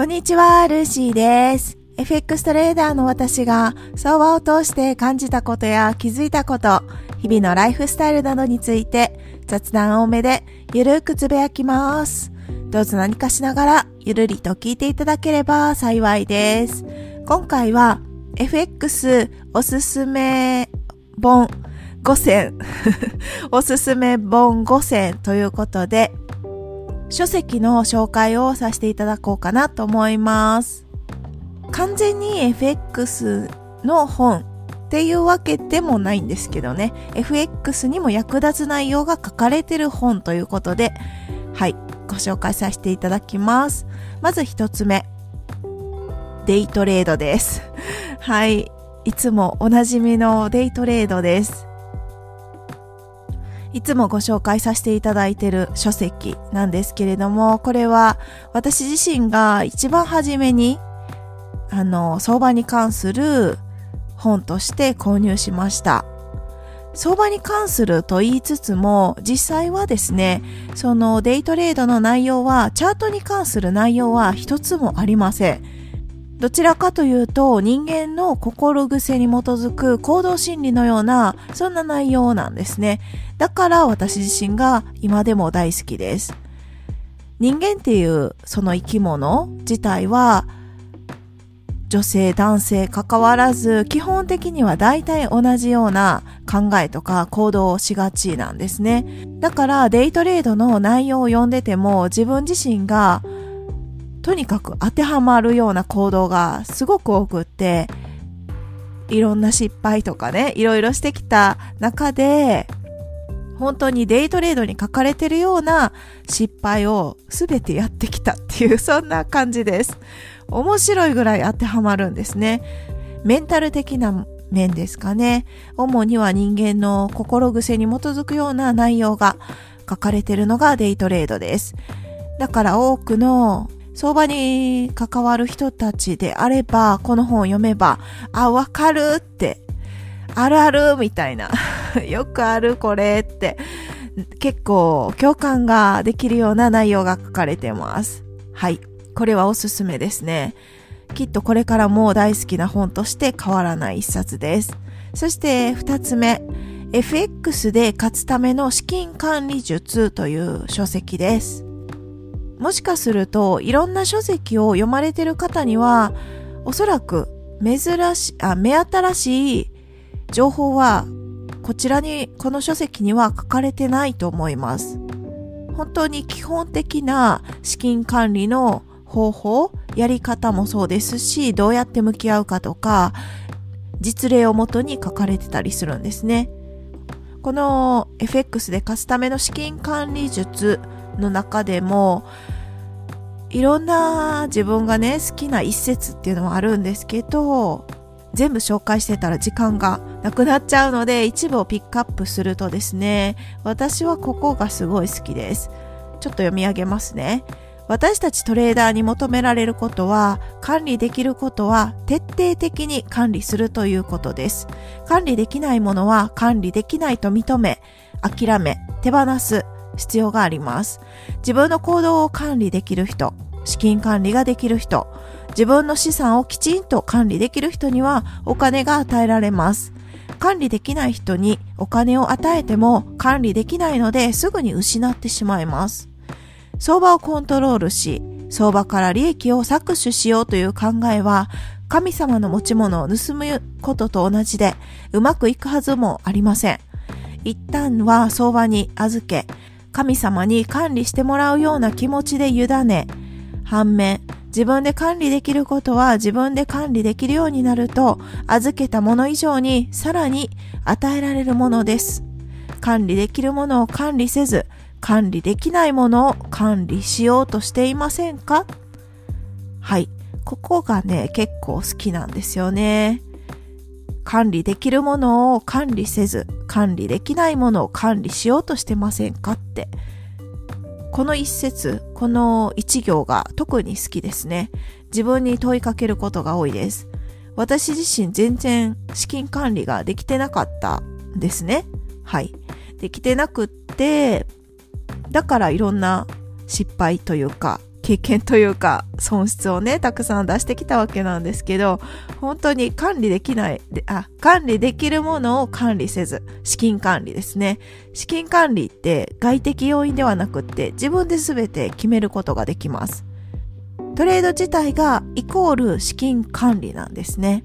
こんにちは、ルーシーです。FX トレーダーの私が相場を通して感じたことや気づいたこと、日々のライフスタイルなどについて雑談多めでゆるくつぶやきます。どうぞ何かしながらゆるりと聞いていただければ幸いです。今回は FX おすすめ本5選 おすすめ本5選ということで書籍の紹介をさせていただこうかなと思います。完全に FX の本っていうわけでもないんですけどね、FX にも役立つ内容が書かれてる本ということで、はい、ご紹介させていただきます。まず一つ目、デイトレードです。はい、いつもおなじみのデイトレードです。いつもご紹介させていただいている書籍なんですけれども、これは私自身が一番初めに、あの、相場に関する本として購入しました。相場に関すると言いつつも、実際はですね、そのデイトレードの内容は、チャートに関する内容は一つもありません。どちらかというと人間の心癖に基づく行動心理のようなそんな内容なんですね。だから私自身が今でも大好きです。人間っていうその生き物自体は女性男性関わらず基本的には大体同じような考えとか行動をしがちなんですね。だからデイトレードの内容を読んでても自分自身がとにかく当てはまるような行動がすごく多くって、いろんな失敗とかね、いろいろしてきた中で、本当にデイトレードに書かれてるような失敗を全てやってきたっていう、そんな感じです。面白いぐらい当てはまるんですね。メンタル的な面ですかね。主には人間の心癖に基づくような内容が書かれてるのがデイトレードです。だから多くの相場に関わる人たちであれば、この本を読めば、あ、わかるって、あるあるみたいな、よくあるこれって、結構共感ができるような内容が書かれてます。はい。これはおすすめですね。きっとこれからも大好きな本として変わらない一冊です。そして二つ目、FX で勝つための資金管理術という書籍です。もしかするといろんな書籍を読まれてる方にはおそらく珍しあ目新しい情報はこちらにこの書籍には書かれてないと思います。本当に基本的な資金管理の方法やり方もそうですしどうやって向き合うかとか実例をもとに書かれてたりするんですね。この FX で貸すための資金管理術の中でもいろんな自分がね好きな一節っていうのもあるんですけど全部紹介してたら時間がなくなっちゃうので一部をピックアップするとですね私はここがすごい好きです。ちょっと読み上げますね。私たちトレーダーに求められることは管理できることは徹底的に管理するということです。管理できないものは管理できないと認め諦め手放す。必要があります。自分の行動を管理できる人、資金管理ができる人、自分の資産をきちんと管理できる人にはお金が与えられます。管理できない人にお金を与えても管理できないのですぐに失ってしまいます。相場をコントロールし、相場から利益を搾取しようという考えは神様の持ち物を盗むことと同じでうまくいくはずもありません。一旦は相場に預け、神様に管理してもらうような気持ちで委ね、反面、自分で管理できることは自分で管理できるようになると、預けたもの以上にさらに与えられるものです。管理できるものを管理せず、管理できないものを管理しようとしていませんか？はい。ここがね、結構好きなんですよね。管理できるものを管理せず、管理できないものを管理しようとしてませんかって。この一節、この一行が特に好きですね。自分に問いかけることが多いです。私自身全然資金管理ができてなかったんですね。はい。できてなくって、だからいろんな失敗というか、経験というか損失をねたくさん出してきたわけなんですけど本当に管理できないであ管理できるものを管理せず資金管理ですね。資金管理って外的要因ではなくって自分で全て決めることができます。トレード自体がイコール資金管理なんですね。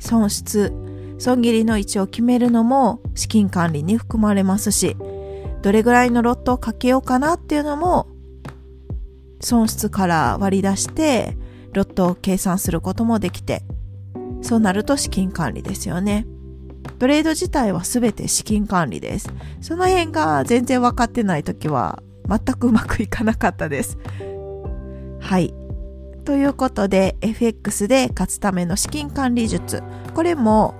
損失損切りの位置を決めるのも資金管理に含まれますしどれぐらいのロットをかけようかなっていうのも損失から割り出してロットを計算することもできてそうなると資金管理ですよね。トレード自体は全て資金管理です。その辺が全然分かってない時は全くうまくいかなかったです。はい。ということで FX で勝つための資金管理術。これも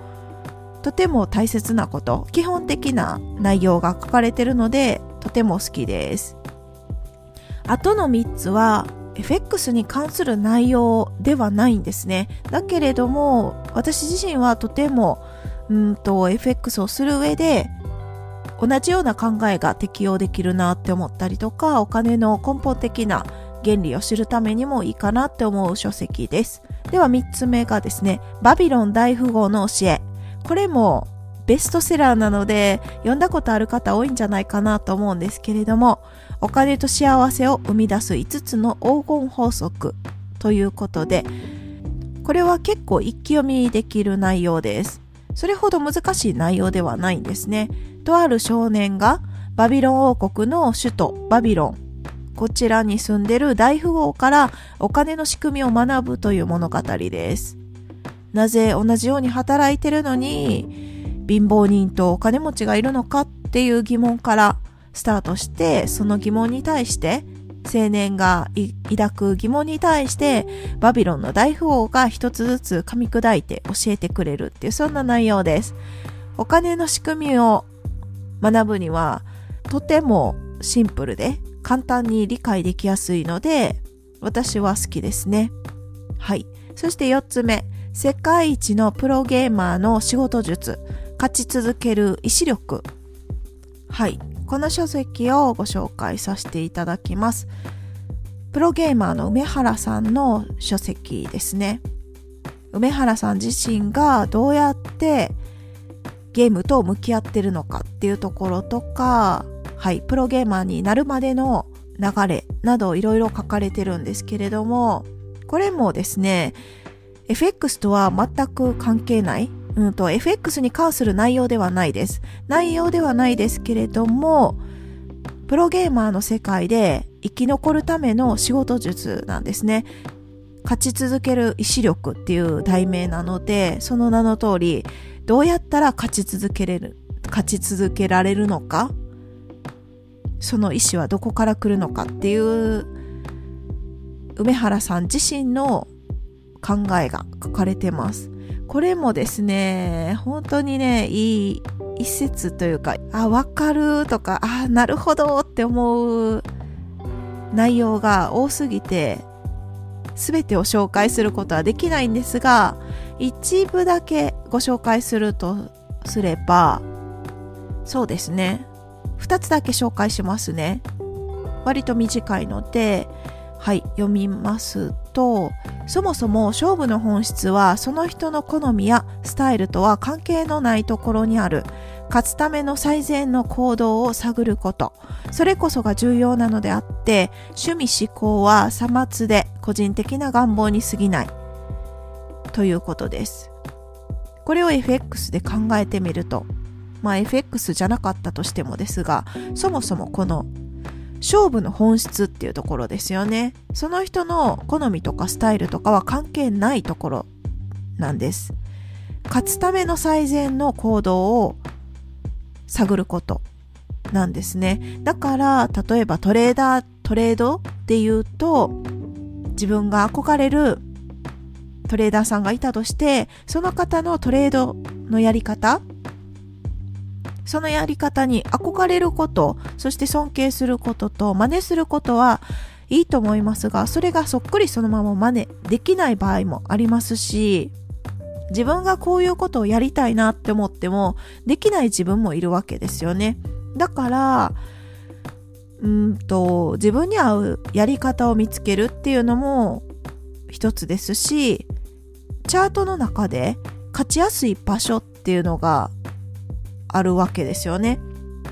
とても大切なこと。基本的な内容が書かれてるのでとても好きです。あとの3つは FX に関する内容ではないんですね。だけれども私自身はとてもうんと FX をする上で同じような考えが適用できるなって思ったりとかお金の根本的な原理を知るためにもいいかなって思う書籍です。では3つ目がですねバビロン大富豪の教え。これもベストセラーなので読んだことある方多いんじゃないかなと思うんですけれどもお金と幸せを生み出す5つの黄金法則ということでこれは結構一気読みできる内容です。それほど難しい内容ではないんですね。とある少年がバビロン王国の首都バビロンこちらに住んでる大富豪からお金の仕組みを学ぶという物語です。なぜ同じように働いてるのに貧乏人とお金持ちがいるのかっていう疑問からスタートしてその疑問に対して青年が抱く疑問に対してバビロンの大富豪が一つずつ噛み砕いて教えてくれるっていうそんな内容です。お金の仕組みを学ぶにはとてもシンプルで簡単に理解できやすいので私は好きですね。はい。そして4つ目。世界一のプロゲーマーの仕事術。勝ち続ける意志力。はい。この書籍をご紹介させていただきます。プロゲーマーの梅原さんの書籍ですね。梅原さん自身がどうやってゲームと向き合ってるのかっていうところとか、はい、プロゲーマーになるまでの流れなどいろいろ書かれてるんですけれども、これもですね、FX とは全く関係ないうんと、FX に関する内容ではないです。内容ではないですけれども、プロゲーマーの世界で生き残るための仕事術なんですね。勝ち続ける意志力っていう題名なので、その名の通り、どうやったら勝ち続けれる、勝ち続けられるのか、その意志はどこから来るのかっていう、梅原さん自身の考えが書かれてます。これもですね、本当にね、いい一節というか、あ、わかるとか、あ、なるほどって思う内容が多すぎて、すべてを紹介することはできないんですが、一部だけご紹介するとすれば、そうですね。二つだけ紹介しますね。割と短いので、はい、読みますと、そもそも勝負の本質はその人の好みやスタイルとは関係のないところにある。勝つための最善の行動を探ること。それこそが重要なのであって趣味思考はさまつで個人的な願望に過ぎない。ということです。これを FX で考えてみると。まあ FX じゃなかったとしてもですがそもそもこの勝負の本質っていうところですよね。その人の好みとかスタイルとかは関係ないところなんです。勝つための最善の行動を探ることなんですね。だから、例えばトレーダー、トレードで言うと、自分が憧れるトレーダーさんがいたとして、その方のトレードのやり方そのやり方に憧れること、そして尊敬することと真似することはいいと思いますが、それがそっくりそのまま真似できない場合もありますし、自分がこういうことをやりたいなって思っても、できない自分もいるわけですよね。だから、うんと自分に合うやり方を見つけるっていうのも一つですしチャートの中で勝ちやすい場所っていうのがあるわけですよね。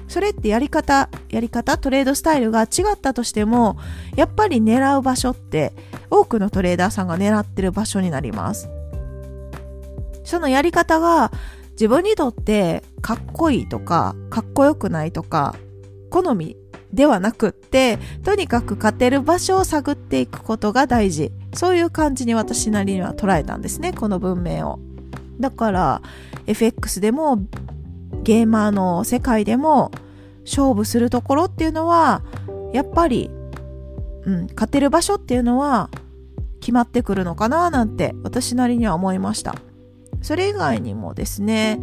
それってやり方、やり方、トレードスタイルが違ったとしても、やっぱり狙う場所って多くのトレーダーさんが狙ってる場所になります。そのやり方が自分にとってかっこいいとか、かっこよくないとか、好みではなくって、とにかく勝てる場所を探っていくことが大事。そういう感じに私なりには捉えたんですね、この文明を。だから、FX でも、ゲーマーの世界でも、勝負するところっていうのは、やっぱり、うん、勝てる場所っていうのは、決まってくるのかななんて、私なりには思いました。それ以外にもですね、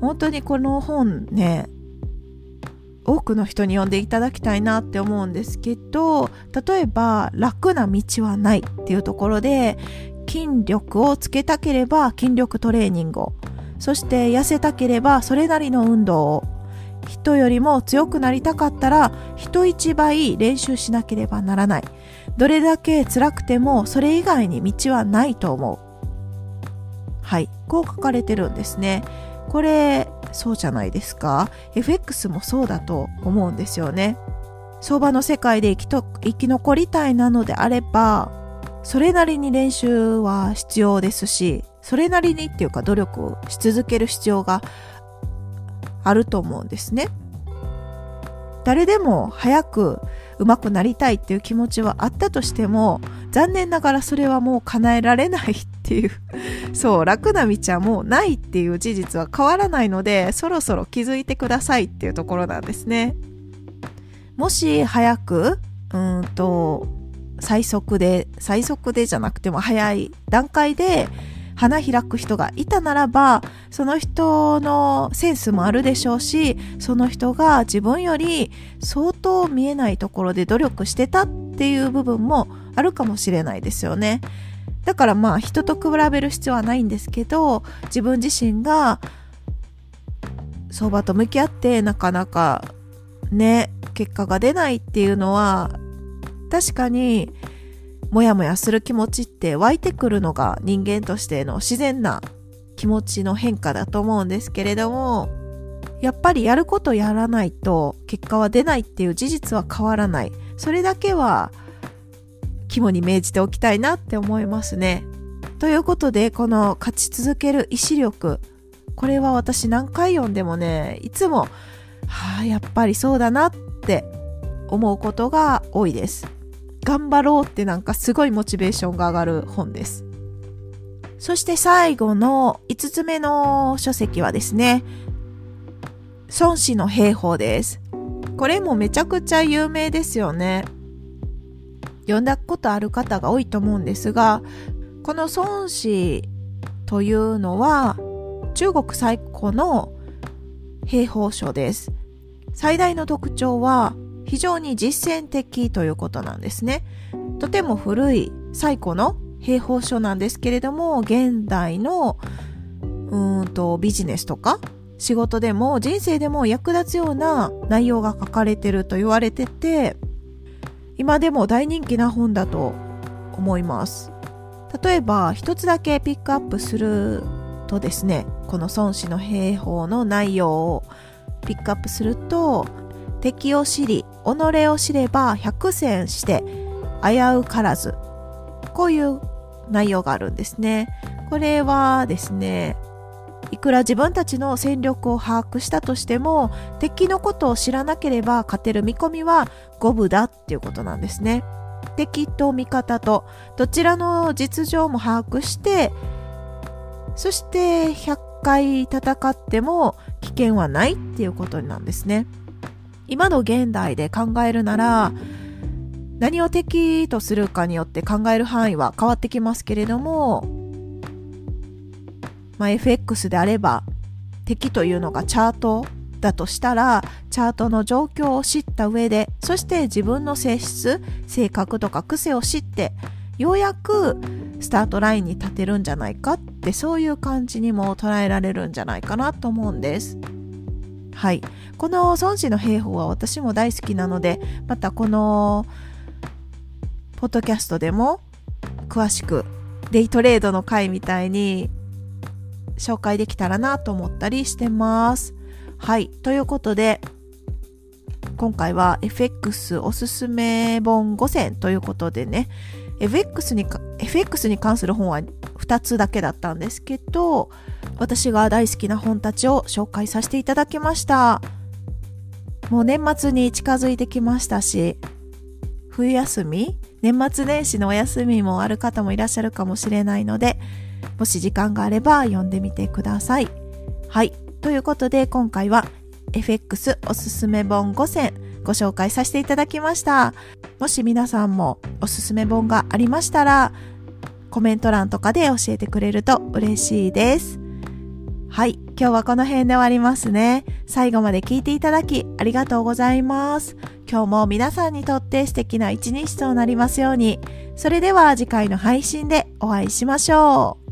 本当にこの本ね、多くの人に読んでいただきたいなって思うんですけど例えば楽な道はないっていうところで筋力をつけたければ筋力トレーニングをそして痩せたければそれなりの運動を。人よりも強くなりたかったら人一倍練習しなければならない。どれだけ辛くてもそれ以外に道はないと思う。はい。こう書かれてるんですね。これそうじゃないですか。FX もそうだと思うんですよね。相場の世界で生きと生き残りたいなのであればそれなりに練習は必要ですしそれなりにっていうか努力をし続ける必要があると思うんですね。誰でも早く上手くなりたいっていう気持ちはあったとしても残念ながらそれはもう叶えられないっていう そう楽な道はもうないっていう事実は変わらないのでそろそろ気づいてくださいっていうところなんですね。もし早くうんと最速で最速でじゃなくても早い段階で花開く人がいたならばその人のセンスもあるでしょうしその人が自分より相当見えないところで努力してたっていう部分もあるかもしれないですよね。だからまあ人と比べる必要はないんですけど自分自身が相場と向き合ってなかなかね結果が出ないっていうのは確かにモヤモヤする気持ちって湧いてくるのが人間としての自然な気持ちの変化だと思うんですけれどもやっぱりやることやらないと結果は出ないっていう事実は変わらない。それだけは肝に銘じておきたいなって思いますね。ということでこの勝ち続ける意志力これは私何回読んでもねいつもはあやっぱりそうだなって思うことが多いです。頑張ろうってなんかすごいモチベーションが上がる本です。そして最後の5つ目の書籍はですね、孫子の兵法です。これもめちゃくちゃ有名ですよね。読んだことある方が多いと思うんですが、この孫子というのは中国最古の兵法書です。最大の特徴は非常に実践的ということなんですね。とても古い最古の兵法書なんですけれども、現代のうんとビジネスとか仕事でも人生でも役立つような内容が書かれてると言われてて、今でも大人気な本だと思います。例えば一つだけピックアップするとですね、この孫子の兵法の内容をピックアップすると、敵を知り己を知れば百戦して危うからず。こういう内容があるんですね。これはですねいくら自分たちの戦力を把握したとしても敵のことを知らなければ勝てる見込みは五分だっていうことなんですね。敵と味方とどちらの実情も把握してそして100回戦っても危険はないっていうことなんですね。今の現代で考えるなら何を敵とするかによって考える範囲は変わってきますけれども、まあ、FX であれば敵というのがチャートだとしたらチャートの状況を知った上でそして自分の性質性格とか癖を知ってようやくスタートラインに立てるんじゃないかってそういう感じにも捉えられるんじゃないかなと思うんです。はい。この孫子の兵法は私も大好きなので、またこの、ポッドキャストでも詳しくデイトレードの回みたいに紹介できたらなと思ったりしてます。はい。ということで、今回は FX おすすめ本5選ということでね、FX に FX に関する本は2つだけだったんですけど、私が大好きな本たちを紹介させていただきました。もう年末に近づいてきましたし、冬休み年末年始のお休みもある方もいらっしゃるかもしれないので、もし時間があれば読んでみてください。はい。ということで今回は FX おすすめ本5選ご紹介させていただきました。もし皆さんもおすすめ本がありましたら、コメント欄とかで教えてくれると嬉しいです。はい。今日はこの辺で終わりますね。最後まで聞いていただきありがとうございます。今日も皆さんにとって素敵な一日となりますように。それでは次回の配信でお会いしましょう。